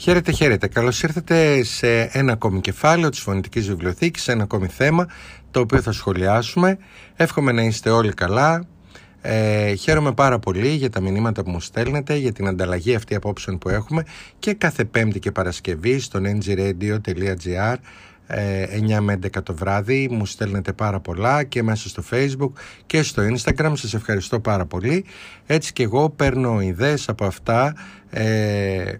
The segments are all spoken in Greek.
Χαίρετε, χαίρετε. Καλώς ήρθατε σε ένα ακόμη κεφάλαιο της Φωνητικής Βιβλιοθήκης, σε ένα ακόμη θέμα, το οποίο θα σχολιάσουμε. Εύχομαι να είστε όλοι καλά. Ε, χαίρομαι πάρα πολύ για τα μηνύματα που μου στέλνετε, για την ανταλλαγή αυτή απόψεων που έχουμε και κάθε Πέμπτη και Παρασκευή στο ngradio.gr 9 ε, με 11 το βράδυ μου στέλνετε πάρα πολλά και μέσα στο facebook και στο instagram σας ευχαριστώ πάρα πολύ έτσι και εγώ παίρνω ιδέες από αυτά ε,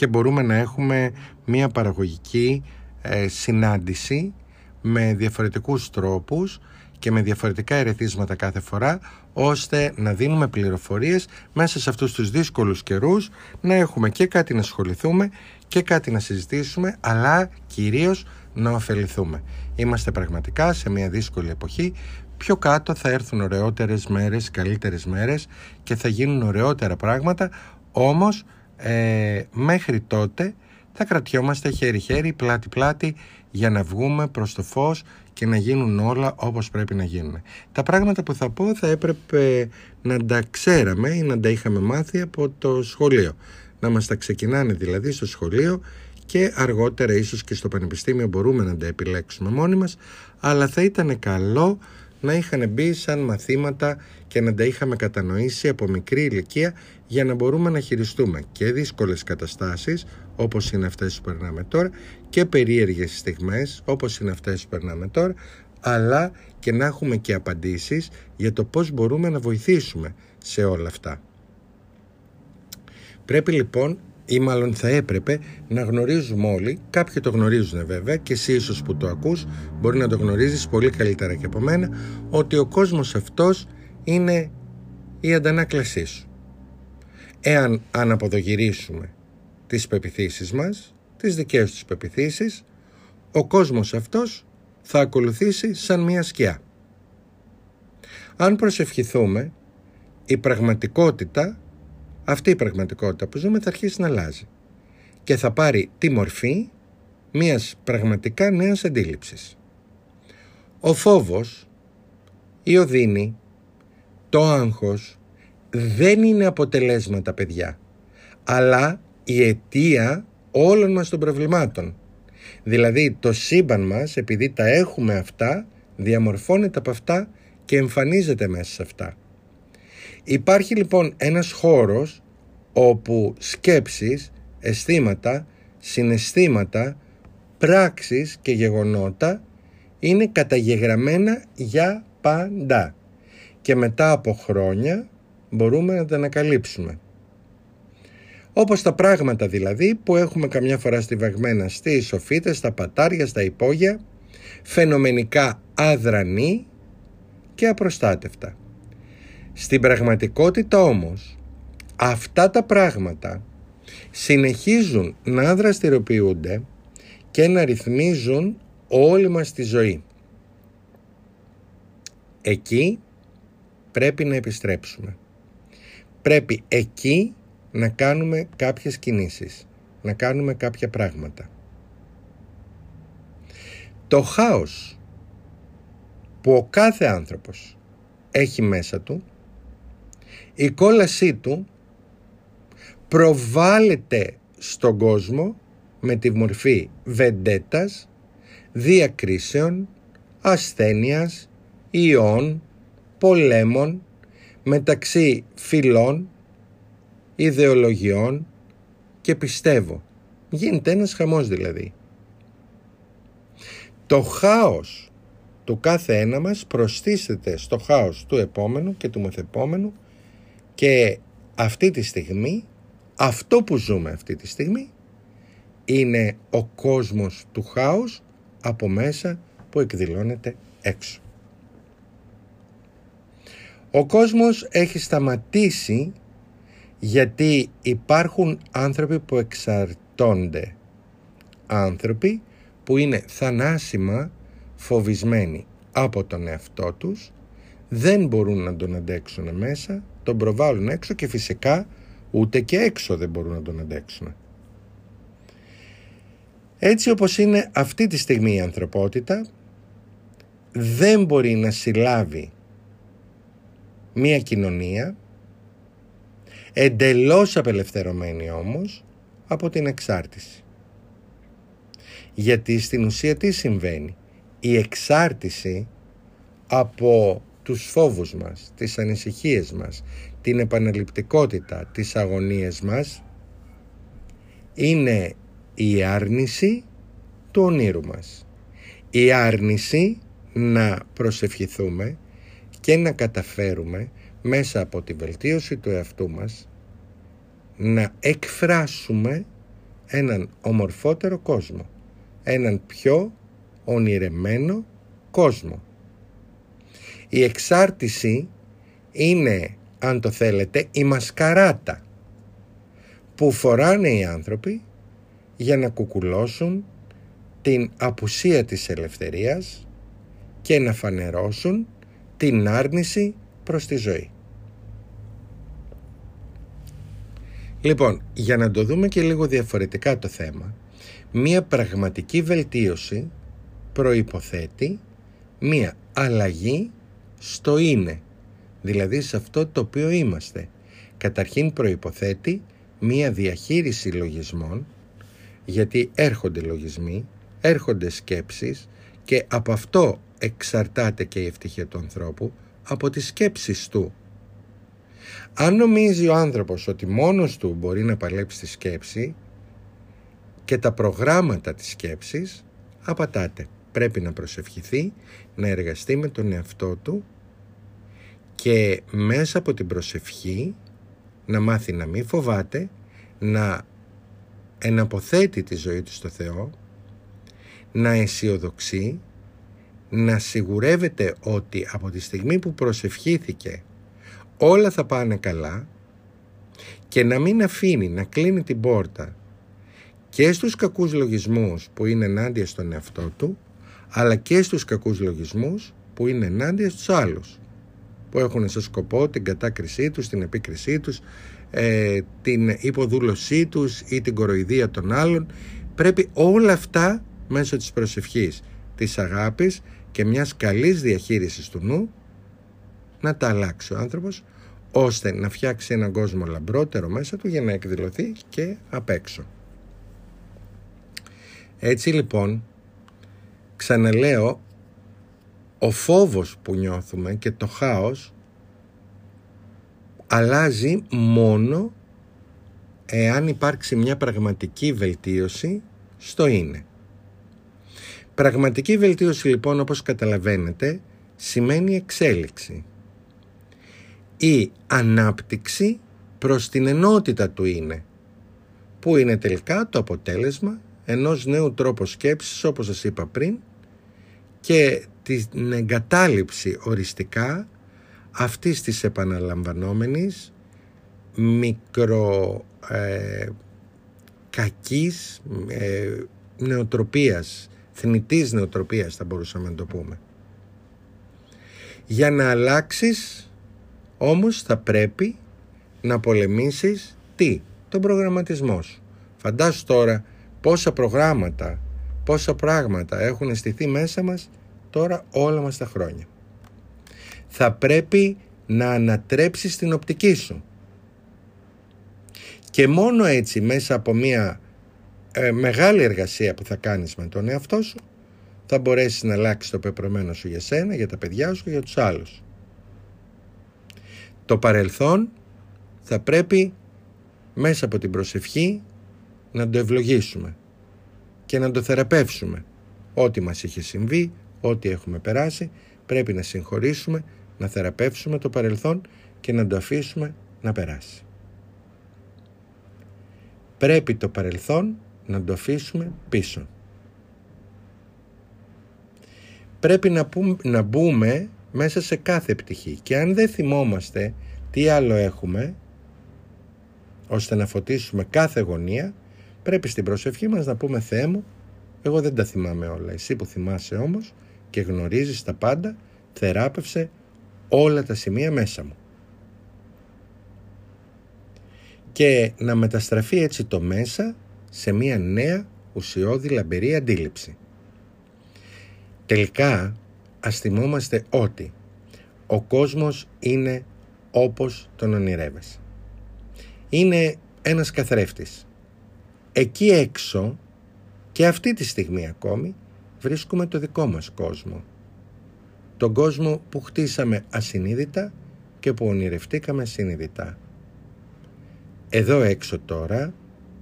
και μπορούμε να έχουμε μια παραγωγική ε, συνάντηση με διαφορετικούς τρόπους και με διαφορετικά ερεθίσματα κάθε φορά ώστε να δίνουμε πληροφορίες μέσα σε αυτούς τους δύσκολους καιρούς να έχουμε και κάτι να ασχοληθούμε και κάτι να συζητήσουμε αλλά κυρίως να ωφεληθούμε. Είμαστε πραγματικά σε μια δύσκολη εποχή πιο κάτω θα έρθουν ωραιότερες μέρες, καλύτερες μέρες και θα γίνουν ωραιότερα πράγματα όμως ε, μέχρι τότε θα κρατιόμαστε χέρι-χέρι, πλάτη-πλάτη για να βγούμε προς το φως και να γίνουν όλα όπως πρέπει να γίνουν. Τα πράγματα που θα πω θα έπρεπε να τα ξέραμε ή να τα είχαμε μάθει από το σχολείο. Να μας τα ξεκινάνε δηλαδή στο σχολείο και αργότερα ίσως και στο πανεπιστήμιο μπορούμε να τα επιλέξουμε μόνοι μας, αλλά θα ήταν καλό να είχαν μπει σαν μαθήματα και να τα είχαμε κατανοήσει από μικρή ηλικία για να μπορούμε να χειριστούμε και δύσκολες καταστάσεις όπως είναι αυτές που περνάμε τώρα και περίεργες στιγμές όπως είναι αυτές που περνάμε τώρα αλλά και να έχουμε και απαντήσεις για το πώς μπορούμε να βοηθήσουμε σε όλα αυτά. Πρέπει λοιπόν ή μάλλον θα έπρεπε να γνωρίζουμε όλοι, κάποιοι το γνωρίζουν βέβαια και εσύ ίσως που το ακούς μπορεί να το γνωρίζεις πολύ καλύτερα και από μένα ότι ο κόσμος αυτός είναι η αντανάκλασή σου. Εάν αναποδογυρίσουμε τις πεπιθήσεις μας, τις δικές τους πεπιθήσεις, ο κόσμος αυτός θα ακολουθήσει σαν μια σκιά. Αν προσευχηθούμε, η πραγματικότητα αυτή η πραγματικότητα που ζούμε θα αρχίσει να αλλάζει και θα πάρει τη μορφή μιας πραγματικά νέας αντίληψης. Ο φόβος, η οδύνη, το άγχος δεν είναι αποτελέσματα παιδιά, αλλά η αιτία όλων μας των προβλημάτων. Δηλαδή το σύμπαν μας, επειδή τα έχουμε αυτά, διαμορφώνεται από αυτά και εμφανίζεται μέσα σε αυτά. Υπάρχει λοιπόν ένας χώρος όπου σκέψεις, αισθήματα, συναισθήματα, πράξεις και γεγονότα είναι καταγεγραμμένα για πάντα και μετά από χρόνια μπορούμε να τα ανακαλύψουμε. Όπως τα πράγματα δηλαδή που έχουμε καμιά φορά στιβαγμένα στις σοφίτες, στα πατάρια, στα υπόγεια, φαινομενικά αδρανή και απροστάτευτα. Στην πραγματικότητα όμως αυτά τα πράγματα συνεχίζουν να δραστηριοποιούνται και να ρυθμίζουν όλη μας τη ζωή. Εκεί πρέπει να επιστρέψουμε. Πρέπει εκεί να κάνουμε κάποιες κινήσεις, να κάνουμε κάποια πράγματα. Το χάος που ο κάθε άνθρωπος έχει μέσα του η κόλασή του προβάλλεται στον κόσμο με τη μορφή βεντέτας, διακρίσεων, ασθένειας, ιών, πολέμων, μεταξύ φυλών, ιδεολογιών και πιστεύω. Γίνεται ένας χαμός δηλαδή. Το χάος του κάθε ένα μας προστίθεται στο χάος του επόμενου και του μεθεπόμενου και αυτή τη στιγμή, αυτό που ζούμε αυτή τη στιγμή, είναι ο κόσμος του χάους από μέσα που εκδηλώνεται έξω. Ο κόσμος έχει σταματήσει γιατί υπάρχουν άνθρωποι που εξαρτώνται. Άνθρωποι που είναι θανάσιμα φοβισμένοι από τον εαυτό τους, δεν μπορούν να τον αντέξουν μέσα τον προβάλλουν έξω και φυσικά ούτε και έξω δεν μπορούν να τον αντέξουν. Έτσι όπως είναι αυτή τη στιγμή η ανθρωπότητα δεν μπορεί να συλλάβει μία κοινωνία εντελώς απελευθερωμένη όμως από την εξάρτηση. Γιατί στην ουσία τι συμβαίνει; Η εξάρτηση από τους φόβους μας, τις ανησυχίες μας, την επαναληπτικότητα, τις αγωνίες μας είναι η άρνηση του ονείρου μας. Η άρνηση να προσευχηθούμε και να καταφέρουμε μέσα από τη βελτίωση του εαυτού μας να εκφράσουμε έναν ομορφότερο κόσμο, έναν πιο ονειρεμένο κόσμο. Η εξάρτηση είναι, αν το θέλετε, η μασκαράτα που φοράνε οι άνθρωποι για να κουκουλώσουν την απουσία της ελευθερίας και να φανερώσουν την άρνηση προς τη ζωή. Λοιπόν, για να το δούμε και λίγο διαφορετικά το θέμα, μία πραγματική βελτίωση προϋποθέτει μία αλλαγή στο είναι, δηλαδή σε αυτό το οποίο είμαστε. Καταρχήν προϋποθέτει μία διαχείριση λογισμών, γιατί έρχονται λογισμοί, έρχονται σκέψεις και από αυτό εξαρτάται και η ευτυχία του ανθρώπου, από τις σκέψεις του. Αν νομίζει ο άνθρωπος ότι μόνος του μπορεί να παλέψει τη σκέψη και τα προγράμματα της σκέψης, απατάται. Πρέπει να προσευχηθεί, να εργαστεί με τον εαυτό του και μέσα από την προσευχή να μάθει να μην φοβάται, να εναποθέτει τη ζωή του στο Θεό, να αισιοδοξεί, να σιγουρεύεται ότι από τη στιγμή που προσευχήθηκε όλα θα πάνε καλά και να μην αφήνει να κλείνει την πόρτα και στους κακούς λογισμούς που είναι ενάντια στον εαυτό του αλλά και στους κακούς λογισμούς που είναι ενάντια στους άλλους που έχουν σε σκοπό την κατάκρισή τους, την επίκρισή τους, ε, την υποδούλωσή τους ή την κοροϊδία των άλλων. Πρέπει όλα αυτά μέσω της προσευχής, της αγάπης και μιας καλής διαχείρισης του νου να τα αλλάξει ο άνθρωπος ώστε να φτιάξει έναν κόσμο λαμπρότερο μέσα του για να εκδηλωθεί και απ' έξω. Έτσι λοιπόν, ξαναλέω, ο φόβος που νιώθουμε και το χάος αλλάζει μόνο εάν υπάρξει μια πραγματική βελτίωση στο είναι. Πραγματική βελτίωση λοιπόν όπως καταλαβαίνετε σημαίνει εξέλιξη ή ανάπτυξη προς την ενότητα του είναι που είναι τελικά το αποτέλεσμα ενός νέου τρόπου σκέψης όπως σας είπα πριν και την εγκατάλειψη οριστικά αυτής της επαναλαμβανόμενης μικρο ε, κακής ε, νεοτροπίας θνητής νοοτροπίας θα μπορούσαμε να το πούμε. Για να αλλάξεις όμως θα πρέπει να πολεμήσεις τι, τον προγραμματισμό σου. Φαντάσου τώρα πόσα προγράμματα, πόσα πράγματα έχουν στηθεί μέσα μας τώρα όλα μας τα χρόνια. Θα πρέπει να ανατρέψεις την οπτική σου. Και μόνο έτσι μέσα από μια ε, μεγάλη εργασία που θα κάνεις με τον εαυτό σου θα μπορέσεις να αλλάξεις το πεπρωμένο σου για σένα, για τα παιδιά σου και για τους άλλους. Το παρελθόν θα πρέπει μέσα από την προσευχή να το ευλογήσουμε και να το θεραπεύσουμε. Ό,τι μας είχε συμβεί, ό,τι έχουμε περάσει, πρέπει να συγχωρήσουμε, να θεραπεύσουμε το παρελθόν και να το αφήσουμε να περάσει. Πρέπει το παρελθόν να το αφήσουμε πίσω. Πρέπει να, να μπούμε μέσα σε κάθε πτυχή και αν δεν θυμόμαστε τι άλλο έχουμε ώστε να φωτίσουμε κάθε γωνία πρέπει στην προσευχή μας να πούμε Θεέ μου εγώ δεν τα θυμάμαι όλα εσύ που θυμάσαι όμως και γνωρίζεις τα πάντα θεράπευσε όλα τα σημεία μέσα μου και να μεταστραφεί έτσι το μέσα σε μια νέα ουσιώδη λαμπερή αντίληψη. Τελικά ας θυμόμαστε ότι ο κόσμος είναι όπως τον ονειρεύεσαι. Είναι ένας καθρέφτης. Εκεί έξω και αυτή τη στιγμή ακόμη βρίσκουμε το δικό μας κόσμο. Τον κόσμο που χτίσαμε ασυνείδητα και που ονειρευτήκαμε συνειδητά. Εδώ έξω τώρα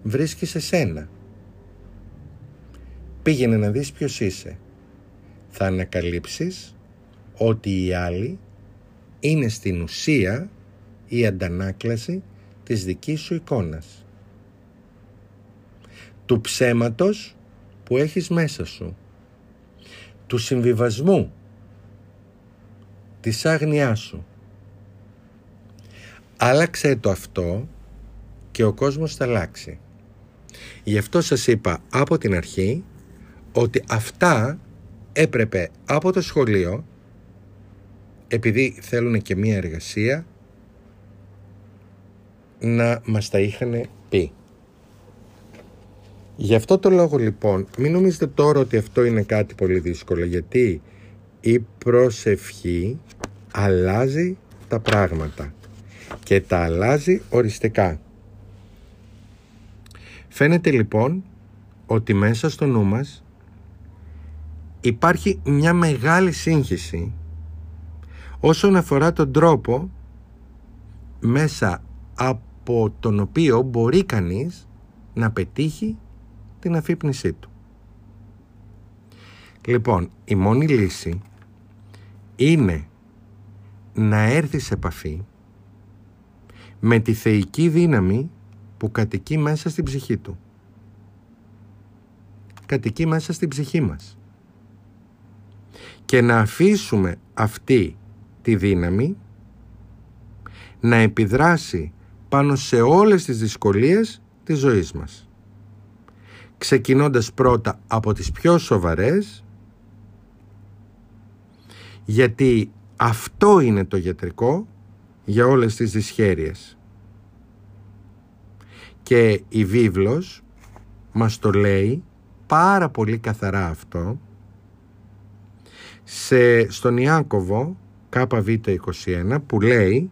βρίσκεις εσένα. Πήγαινε να δεις ποιος είσαι. Θα ανακαλύψεις ότι οι άλλοι είναι στην ουσία η αντανάκλαση της δικής σου εικόνας. Του ψέματος που έχεις μέσα σου. Του συμβιβασμού. Της άγνοιάς σου. Άλλαξε το αυτό και ο κόσμος θα αλλάξει. Γι' αυτό σας είπα από την αρχή ότι αυτά έπρεπε από το σχολείο επειδή θέλουν και μία εργασία να μας τα είχαν πει. Γι' αυτό το λόγο λοιπόν μην νομίζετε τώρα ότι αυτό είναι κάτι πολύ δύσκολο γιατί η προσευχή αλλάζει τα πράγματα και τα αλλάζει οριστικά. Φαίνεται λοιπόν ότι μέσα στο νου μας υπάρχει μια μεγάλη σύγχυση όσον αφορά τον τρόπο μέσα από τον οποίο μπορεί κανείς να πετύχει την αφύπνισή του. Λοιπόν, η μόνη λύση είναι να έρθεις σε επαφή με τη θεϊκή δύναμη που κατοικεί μέσα στην ψυχή του. Κατοικεί μέσα στην ψυχή μας. Και να αφήσουμε αυτή τη δύναμη να επιδράσει πάνω σε όλες τις δυσκολίες της ζωής μας. Ξεκινώντας πρώτα από τις πιο σοβαρές, γιατί αυτό είναι το γιατρικό για όλες τις δυσχέρειες. Και η βίβλος μας το λέει πάρα πολύ καθαρά αυτό σε, στον Ιάκωβο ΚΒ21 που λέει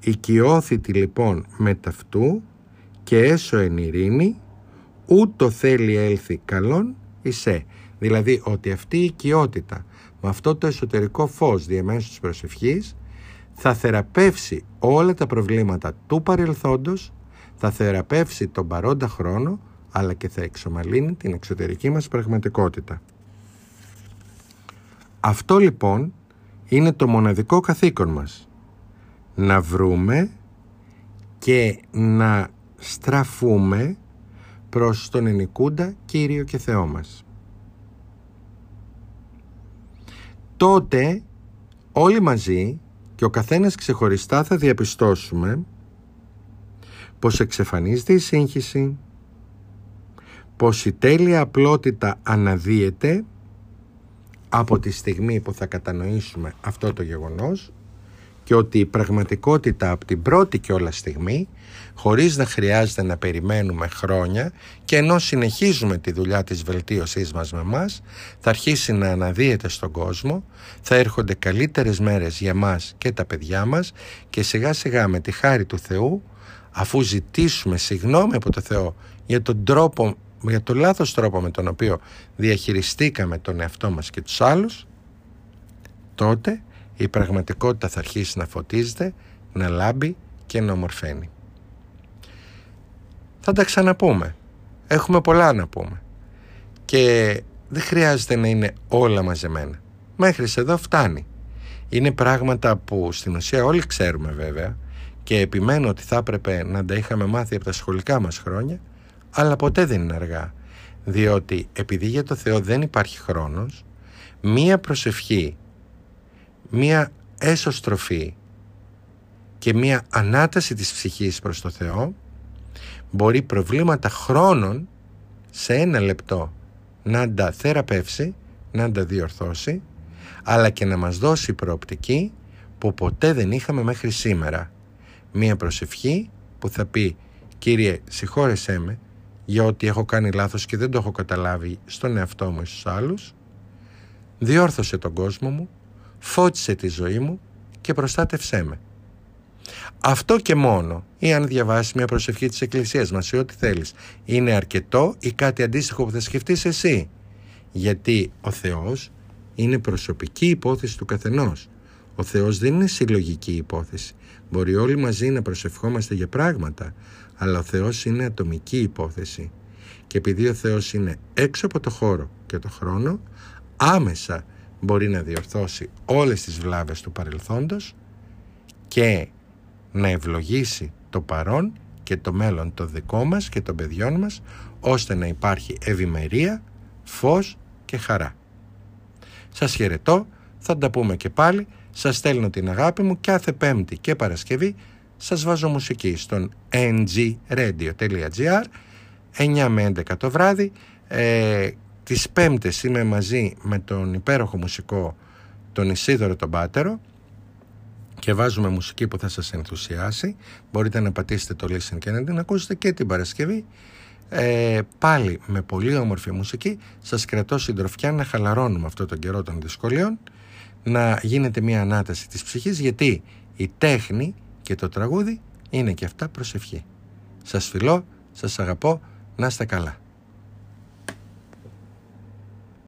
«Οικειώθητη λοιπόν με ταυτού και έσω εν ειρήνη, ούτω θέλει έλθει καλόν εισέ». Δηλαδή ότι αυτή η οικειότητα με αυτό το εσωτερικό φως διαμέσου της προσευχής θα θεραπεύσει όλα τα προβλήματα του παρελθόντος, θα θεραπεύσει τον παρόντα χρόνο, αλλά και θα εξομαλύνει την εξωτερική μας πραγματικότητα. Αυτό λοιπόν είναι το μοναδικό καθήκον μας. Να βρούμε και να στραφούμε προς τον ενικούντα Κύριο και Θεό μας. Τότε όλοι μαζί και ο καθένας ξεχωριστά θα διαπιστώσουμε πως εξεφανίζεται η σύγχυση, πως η τέλεια απλότητα αναδύεται από τη στιγμή που θα κατανοήσουμε αυτό το γεγονός και ότι η πραγματικότητα από την πρώτη και όλα στιγμή χωρίς να χρειάζεται να περιμένουμε χρόνια και ενώ συνεχίζουμε τη δουλειά της βελτίωσής μας με μας θα αρχίσει να αναδύεται στον κόσμο θα έρχονται καλύτερες μέρες για μας και τα παιδιά μας και σιγά σιγά με τη χάρη του Θεού αφού ζητήσουμε συγνώμη από το Θεό για τον τρόπο για το λάθος τρόπο με τον οποίο διαχειριστήκαμε τον εαυτό μας και τους άλλους τότε η πραγματικότητα θα αρχίσει να φωτίζεται, να λάμπει και να ομορφαίνει. Θα τα ξαναπούμε. Έχουμε πολλά να πούμε. Και δεν χρειάζεται να είναι όλα μαζεμένα. Μέχρι εδώ φτάνει. Είναι πράγματα που στην ουσία όλοι ξέρουμε βέβαια και επιμένω ότι θα έπρεπε να τα είχαμε μάθει από τα σχολικά μας χρόνια αλλά ποτέ δεν είναι αργά διότι επειδή για το Θεό δεν υπάρχει χρόνος μία προσευχή μία έσωστροφή και μία ανάταση της ψυχής προς το Θεό μπορεί προβλήματα χρόνων σε ένα λεπτό να τα θεραπεύσει, να τα διορθώσει αλλά και να μας δώσει προοπτική που ποτέ δεν είχαμε μέχρι σήμερα. Μία προσευχή που θα πει «Κύριε συγχώρεσέ με για ότι έχω κάνει λάθος και δεν το έχω καταλάβει στον εαυτό μου ή στους άλλους διόρθωσε τον κόσμο μου φώτισε τη ζωή μου και προστάτευσέ με. Αυτό και μόνο, ή αν διαβάσεις μια προσευχή της Εκκλησίας μας ή ό,τι θέλεις, είναι αρκετό ή κάτι αντίστοιχο που θα σκεφτείς εσύ. Γιατί ο Θεός είναι προσωπική υπόθεση του καθενός. Ο Θεός δεν είναι συλλογική υπόθεση. Μπορεί όλοι μαζί να προσευχόμαστε για πράγματα, αλλά ο Θεός είναι ατομική υπόθεση. Και επειδή ο Θεός είναι έξω από το χώρο και το χρόνο, άμεσα μπορεί να διορθώσει όλες τις βλάβες του παρελθόντος και να ευλογήσει το παρόν και το μέλλον το δικό μας και των παιδιών μας ώστε να υπάρχει ευημερία, φως και χαρά. Σας χαιρετώ, θα τα πούμε και πάλι, σας στέλνω την αγάπη μου κάθε Πέμπτη και Παρασκευή. Σας βάζω μουσική στον ngradio.gr 9 με 11 το βράδυ. Ε, τις Πέμπτες είμαι μαζί με τον υπέροχο μουσικό τον Ισίδωρο τον Πάτερο και βάζουμε μουσική που θα σας ενθουσιάσει. Μπορείτε να πατήσετε το listen και να την ακούσετε και την Παρασκευή. Ε, πάλι με πολύ όμορφη μουσική. Σας κρατώ συντροφιά να χαλαρώνουμε αυτό τον καιρό των δυσκολιών να γίνεται μια ανάταση της ψυχής γιατί η τέχνη και το τραγούδι είναι και αυτά προσευχή. Σας φιλώ, σας αγαπώ να είστε καλά